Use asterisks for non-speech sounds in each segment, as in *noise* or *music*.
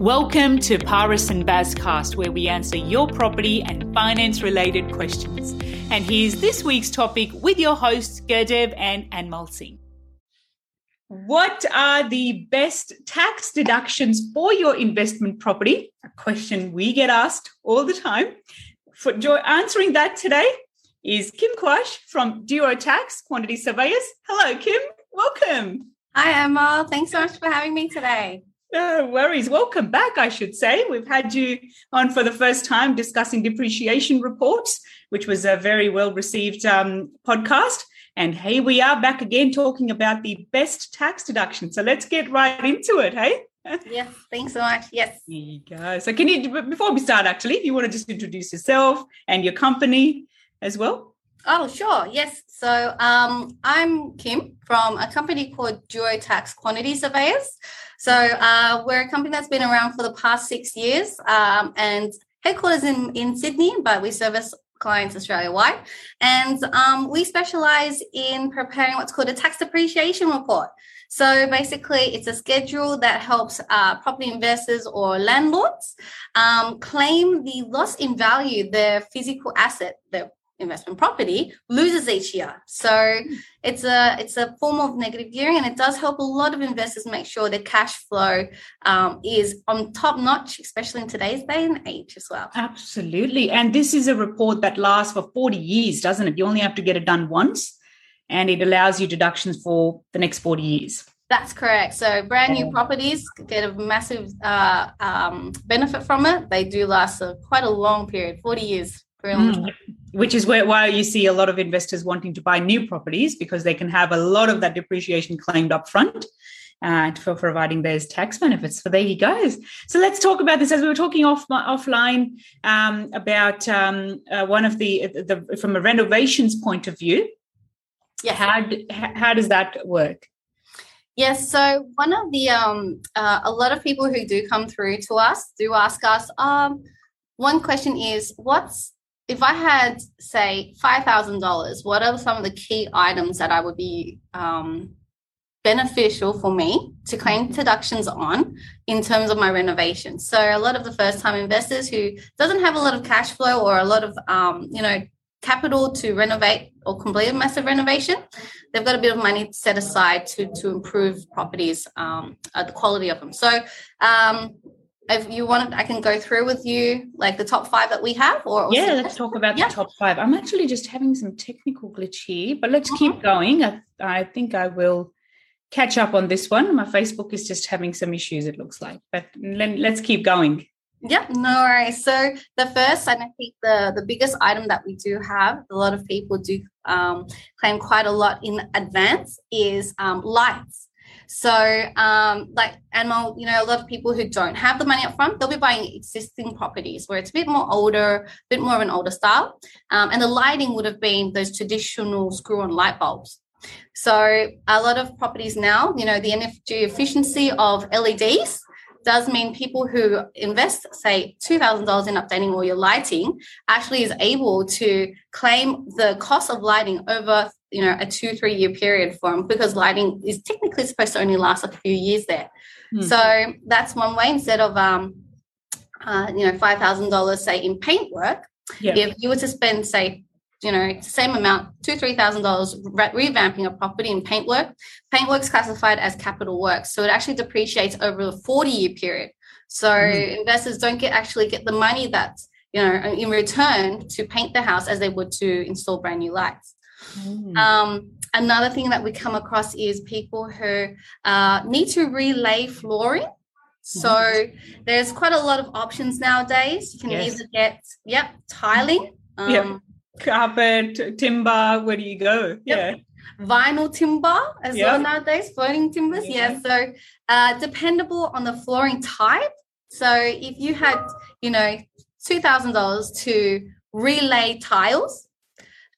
Welcome to Paris and Bazcast, where we answer your property and finance related questions. And here's this week's topic with your hosts, Gurdev and Anmol Singh. What are the best tax deductions for your investment property? A question we get asked all the time. For answering that today is Kim Quash from Duo Tax Quantity Surveyors. Hello, Kim. Welcome. Hi, Emma. Thanks so much for having me today. No worries. Welcome back, I should say. We've had you on for the first time discussing depreciation reports, which was a very well received um, podcast. And here we are back again talking about the best tax deduction. So let's get right into it, hey? *laughs* yes, thanks so much. Yes. There you go. So, can you, before we start, actually, if you want to just introduce yourself and your company as well? Oh, sure. Yes. So, um, I'm Kim from a company called Duo Tax Quantity Surveyors. So uh, we're a company that's been around for the past six years um, and headquarters in, in Sydney, but we service clients Australia wide. And um, we specialize in preparing what's called a tax depreciation report. So basically, it's a schedule that helps uh, property investors or landlords um, claim the loss in value their physical asset, their investment property loses each year. So it's a it's a form of negative gearing, and it does help a lot of investors make sure their cash flow um, is on top notch, especially in today's day and age as well. Absolutely, and this is a report that lasts for forty years, doesn't it? You only have to get it done once, and it allows you deductions for the next forty years. That's correct. So brand new properties get a massive uh, um, benefit from it. They do last a, quite a long period, 40 years. Mm which is where why you see a lot of investors wanting to buy new properties because they can have a lot of that depreciation claimed up front and uh, for providing those tax benefits. So there you go. So let's talk about this as we were talking off offline um, about um, uh, one of the, the from a renovations point of view. Yeah. How how does that work? Yes, so one of the um, uh, a lot of people who do come through to us do ask us. Um, one question is, what's if I had, say, $5,000, what are some of the key items that I would be um, beneficial for me to claim deductions on in terms of my renovation? So a lot of the first time investors who doesn't have a lot of cash flow or a lot of, um, you know, capital to renovate or complete a massive renovation, they've got a bit of money set aside to, to improve properties, um, the quality of them. So um, if you want i can go through with you like the top five that we have or, yeah let's talk about yeah. the top five i'm actually just having some technical glitch here but let's keep uh-huh. going I, I think i will catch up on this one my facebook is just having some issues it looks like but let, let's keep going yeah, no worries. So the first, and I think the the biggest item that we do have, a lot of people do um, claim quite a lot in advance, is um, lights. So, um, like Anmol, you know, a lot of people who don't have the money up front, they'll be buying existing properties where it's a bit more older, a bit more of an older style. Um, and the lighting would have been those traditional screw on light bulbs. So, a lot of properties now, you know, the energy efficiency of LEDs does mean people who invest, say, $2,000 in updating all your lighting actually is able to claim the cost of lighting over you know a two three year period for them because lighting is technically supposed to only last a few years there mm. so that's one way instead of um uh, you know five thousand dollars say in paint work yeah. if you were to spend say you know same amount two three thousand dollars re- revamping a property in paint work paint work's classified as capital work so it actually depreciates over a 40 year period so mm. investors don't get actually get the money that's you know in return to paint the house as they would to install brand new lights Mm. Um, another thing that we come across is people who uh, need to relay flooring. So there's quite a lot of options nowadays. You can yes. either get, yep, tiling. Um, yep. Carpet, timber, where do you go? Yep. Yeah. Vinyl timber as yep. well nowadays, floating timbers. Yeah. yeah. So uh, dependable on the flooring type. So if you had, you know, $2,000 to relay tiles,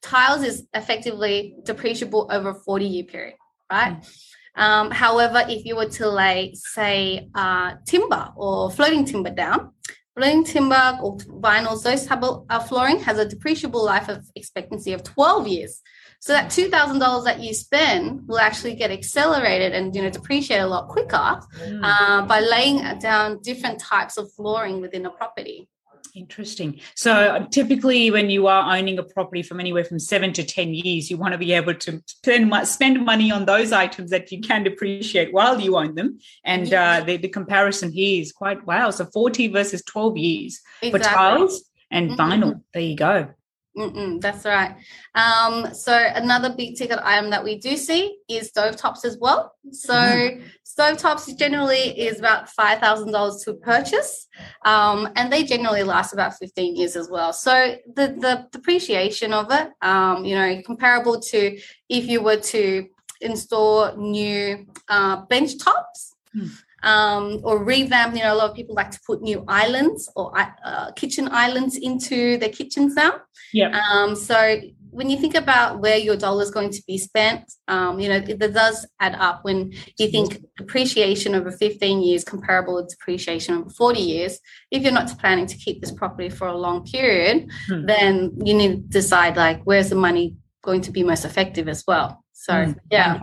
tiles is effectively depreciable over a 40 year period, right? Mm. Um, however, if you were to lay, say, uh, timber or floating timber down, floating timber or vinyls, those type of uh, flooring has a depreciable life of expectancy of 12 years. So that two thousand dollars that you spend will actually get accelerated and you know depreciate a lot quicker mm. uh, by laying down different types of flooring within a property. Interesting. So uh, typically, when you are owning a property from anywhere from seven to ten years, you want to be able to spend spend money on those items that you can depreciate while you own them. And uh, the, the comparison here is quite wow. So forty versus twelve years exactly. for tiles and mm-hmm. vinyl. There you go. Mm-mm, that's right. Um, so another big ticket item that we do see is stove tops as well. So mm. stove tops generally is about five thousand dollars to purchase, um, and they generally last about fifteen years as well. So the the depreciation of it, um, you know, comparable to if you were to install new uh, bench tops. Mm um, or revamp. You know, a lot of people like to put new islands or uh, kitchen islands into their kitchens now. Yeah. Um, so when you think about where your dollar is going to be spent, um, you know, it, it, does add up when you think depreciation over 15 years comparable to depreciation over 40 years. If you're not planning to keep this property for a long period, hmm. then you need to decide like where's the money going to be most effective as well. So, hmm. yeah.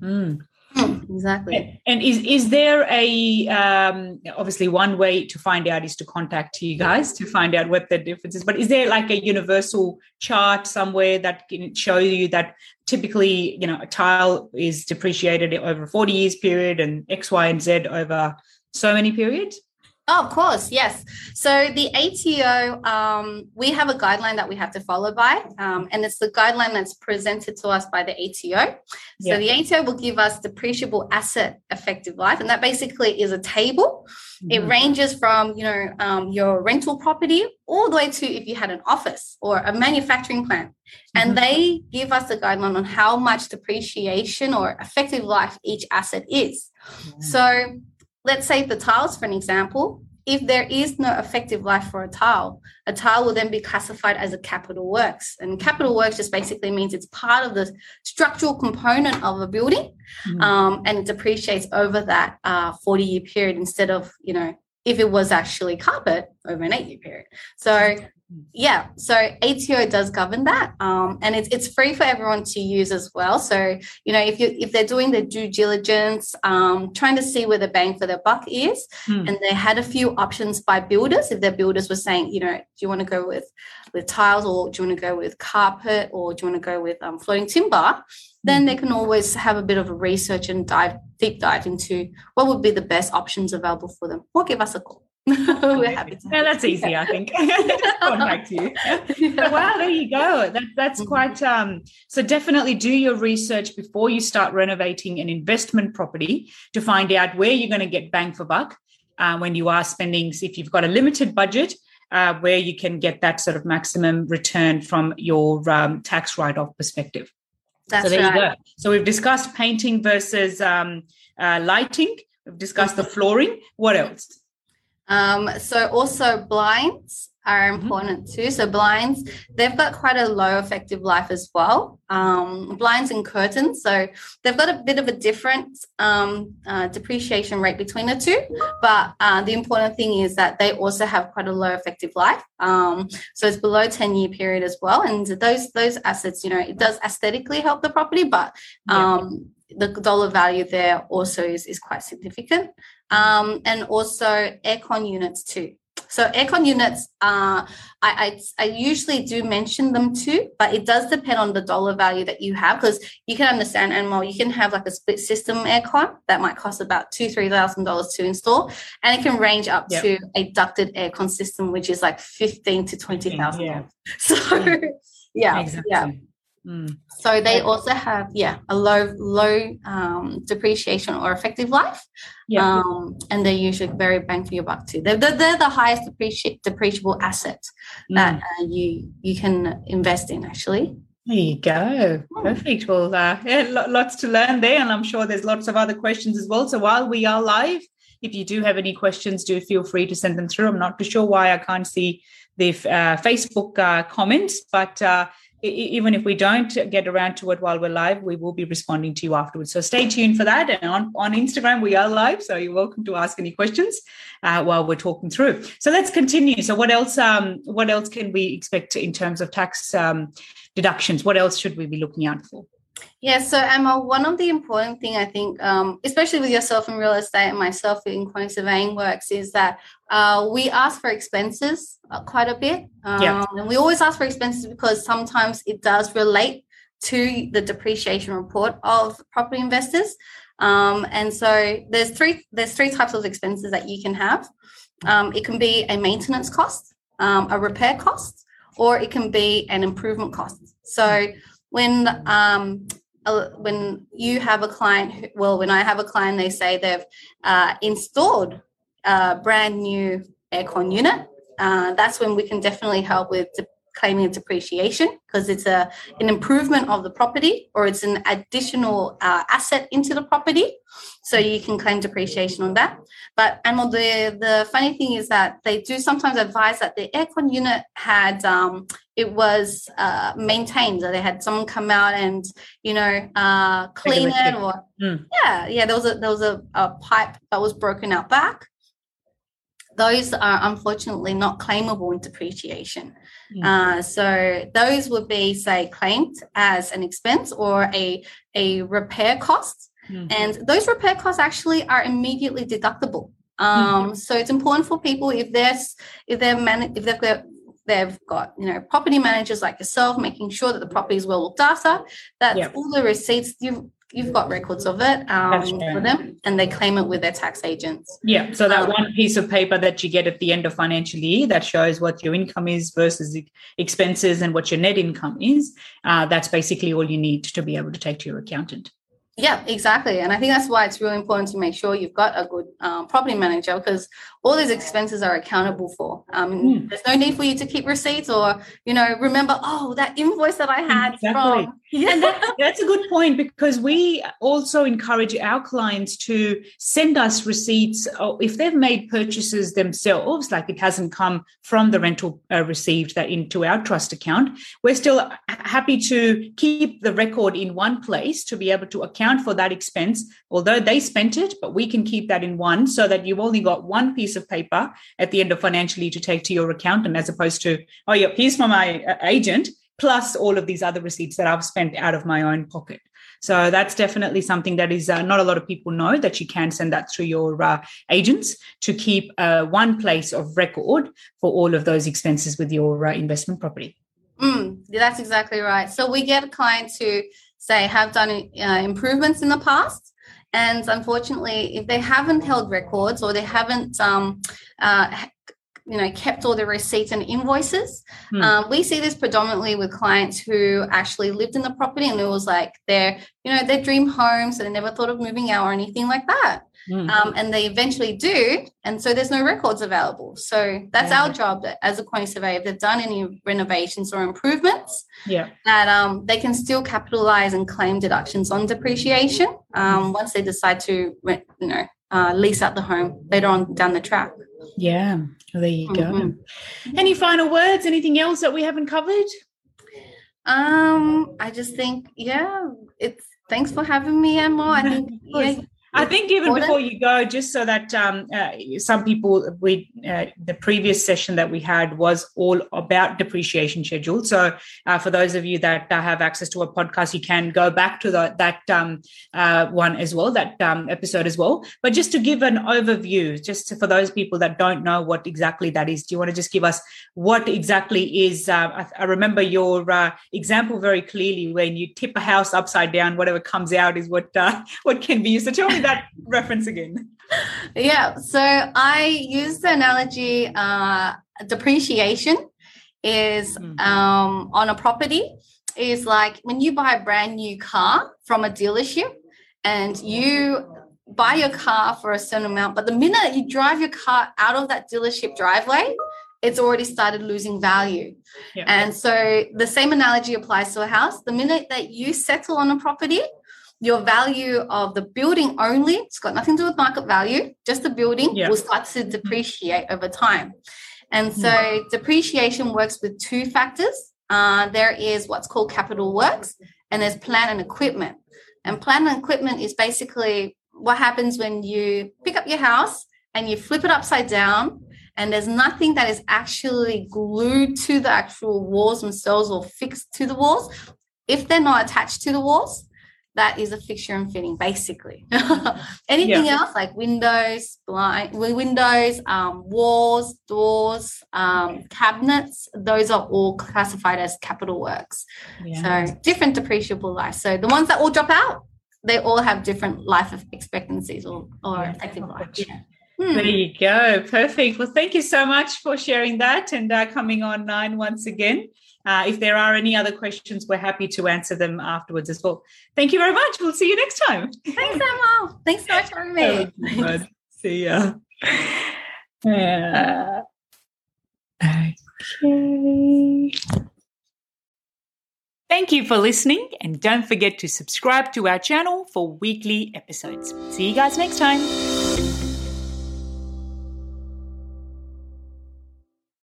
Mm. *clears throat* exactly. And is is there a um, obviously one way to find out is to contact you guys to find out what the difference is. But is there like a universal chart somewhere that can show you that typically you know a tile is depreciated over a forty years period and X, Y, and Z over so many periods? Oh, of course, yes. So the ATO, um, we have a guideline that we have to follow by, um, and it's the guideline that's presented to us by the ATO. So the ATO will give us depreciable asset effective life, and that basically is a table. Mm-hmm. It ranges from you know um, your rental property all the way to if you had an office or a manufacturing plant, and mm-hmm. they give us a guideline on how much depreciation or effective life each asset is. Mm-hmm. So let's say the tiles, for an example, if there is no effective life for a tile, a tile will then be classified as a capital works. And capital works just basically means it's part of the structural component of a building mm-hmm. um, and it depreciates over that 40 uh, year period instead of, you know, if it was actually carpet over an eight year period. So yeah so ato does govern that um, and it's, it's free for everyone to use as well so you know if you if they're doing their due diligence um, trying to see where the bang for their buck is hmm. and they had a few options by builders if their builders were saying you know do you want to go with with tiles or do you want to go with carpet or do you want to go with um, floating timber then hmm. they can always have a bit of a research and dive deep dive into what would be the best options available for them or give us a call We're happy to. *laughs* Yeah, that's easy, I think. *laughs* Contact you. *laughs* Yeah. Wow, there you go. That, that's mm-hmm. quite. Um, so definitely do your research before you start renovating an investment property to find out where you're going to get bang for buck uh, when you are spending. If you've got a limited budget, uh, where you can get that sort of maximum return from your um, tax write-off perspective. That's so there right. you go. So we've discussed painting versus um, uh, lighting. We've discussed the flooring. What else? Um, so also blinds are mm-hmm. important mm-hmm. too. So blinds, they've got quite a low effective life as well. Um, blinds and curtains, so they've got a bit of a different um, uh, depreciation rate between the two. But uh, the important thing is that they also have quite a low effective life. Um, so it's below ten year period as well. And those those assets, you know, it does aesthetically help the property, but yeah um, the dollar value there also is, is quite significant um, and also aircon units too. So aircon units, uh, I, I, I usually do mention them too, but it does depend on the dollar value that you have because you can understand, Anmol, you can have like a split system aircon that might cost about two three thousand dollars to install, and it can range up yep. to a ducted aircon system, which is like fifteen to twenty thousand. Yeah. *laughs* So yeah, exactly. yeah. Mm. So they also have, yeah, a low low um, depreciation or effective life, yeah. Um, and they're usually very bang for your buck too. They're, they're, they're the highest depreci- depreciable asset mm. that uh, you you can invest in. Actually, there you go. Hmm. Perfect. Well, uh, yeah, lots to learn there, and I'm sure there's lots of other questions as well. So while we are live, if you do have any questions, do feel free to send them through. I'm not too sure why I can't see the uh, Facebook uh, comments, but uh, even if we don't get around to it while we're live, we will be responding to you afterwards. So stay tuned for that. And on, on Instagram, we are live. So you're welcome to ask any questions uh, while we're talking through. So let's continue. So what else? Um, what else can we expect in terms of tax um, deductions? What else should we be looking out for? Yeah, so Emma, one of the important thing I think, um, especially with yourself in real estate and myself in quantity surveying works, is that uh, we ask for expenses uh, quite a bit. Um, yeah. And we always ask for expenses because sometimes it does relate to the depreciation report of property investors. Um, and so there's three there's three types of expenses that you can have. Um, it can be a maintenance cost, um, a repair cost, or it can be an improvement cost. So when um, when you have a client, who, well, when I have a client, they say they've uh, installed a brand new aircon unit. Uh, that's when we can definitely help with claiming its depreciation because it's a an improvement of the property or it's an additional uh, asset into the property. So you can claim depreciation on that. But and the the funny thing is that they do sometimes advise that the aircon unit had um, it was uh, maintained so they had someone come out and you know uh, clean it or mm. yeah yeah there was a there was a, a pipe that was broken out back those are unfortunately not claimable in depreciation. Mm. Uh, so those would be, say, claimed as an expense or a, a repair cost. Mm. And those repair costs actually are immediately deductible. Um, mm. So it's important for people if there's if they're man- if they've got they've got you know property managers like yourself making sure that the property is well looked after that yep. all the receipts you you've got records of it um, for them and they claim it with their tax agents. Yeah. So that um, one piece of paper that you get at the end of financial year that shows what your income is versus expenses and what your net income is, uh, that's basically all you need to be able to take to your accountant. Yeah, exactly. And I think that's why it's really important to make sure you've got a good um, property manager because all these expenses are accountable for. Um, mm. There's no need for you to keep receipts or, you know, remember, oh, that invoice that I had exactly. from. Yeah, that, that's a good point because we also encourage our clients to send us receipts if they've made purchases themselves, like it hasn't come from the rental uh, received that into our trust account. We're still happy to keep the record in one place to be able to account account for that expense, although they spent it, but we can keep that in one so that you've only got one piece of paper at the end of financially to take to your accountant as opposed to, oh, yeah, here's from my uh, agent, plus all of these other receipts that I've spent out of my own pocket. So that's definitely something that is uh, not a lot of people know that you can send that through your uh, agents to keep uh, one place of record for all of those expenses with your uh, investment property. Mm, that's exactly right. So we get clients who say have done uh, improvements in the past and unfortunately if they haven't held records or they haven't um, uh, you know kept all the receipts and invoices hmm. um, we see this predominantly with clients who actually lived in the property and it was like their you know their dream home so they never thought of moving out or anything like that mm. um, and they eventually do and so there's no records available. So that's yeah. our job as a quantity surveyor. If they've done any renovations or improvements yeah. that um, they can still capitalize and claim deductions on depreciation um, once they decide to you know uh, lease out the home later on down the track. Yeah. There you go. Mm-hmm. any final words? Anything else that we haven't covered? Um i just think yeah it's thanks for having me emma. I *laughs* think yeah, I think even before you go, just so that um, uh, some people, we uh, the previous session that we had was all about depreciation schedule. So uh, for those of you that uh, have access to a podcast, you can go back to the, that um, uh, one as well, that um, episode as well. But just to give an overview, just for those people that don't know what exactly that is, do you want to just give us what exactly is? Uh, I, I, remember your example very clearly when you tip a house upside down, whatever comes out is what *laughs* what can be used. So tell me that reference again. Yeah. So I use the analogy uh, depreciation is mm-hmm. um, on a property is like when you buy a brand new car from a dealership and you buy your car for a certain amount, but the minute you drive your car out of that dealership driveway, it's already started losing value. Yeah. And so the same analogy applies to a house. The minute that you settle on a property, your value of the building only, it's got nothing to do with market value, just the building yeah. will start to depreciate over time. And so mm. depreciation works with two factors. uh, there is what's called capital works, and there's plant and equipment. And plant and equipment is basically what happens when you pick up your house and you flip it upside down and there's nothing that is actually glued to the actual walls themselves or fixed to the walls. If they're not attached to the walls, that is a fixture and fitting basically *laughs* anything yeah. else like windows blind windows um, walls doors um, cabinets those are all classified as capital works yeah. so different depreciable life so the ones that all drop out they all have different life expectancies or, or yeah, effective life yeah. Hmm. There you go. Perfect. Well, thank you so much for sharing that and uh, coming on nine once again. Uh, if there are any other questions, we're happy to answer them afterwards as well. Thank you very much. We'll see you next time. Thanks, Emma. Thanks so much for having me. *laughs* see ya. Uh, okay. Thank you for listening, and don't forget to subscribe to our channel for weekly episodes. See you guys next time.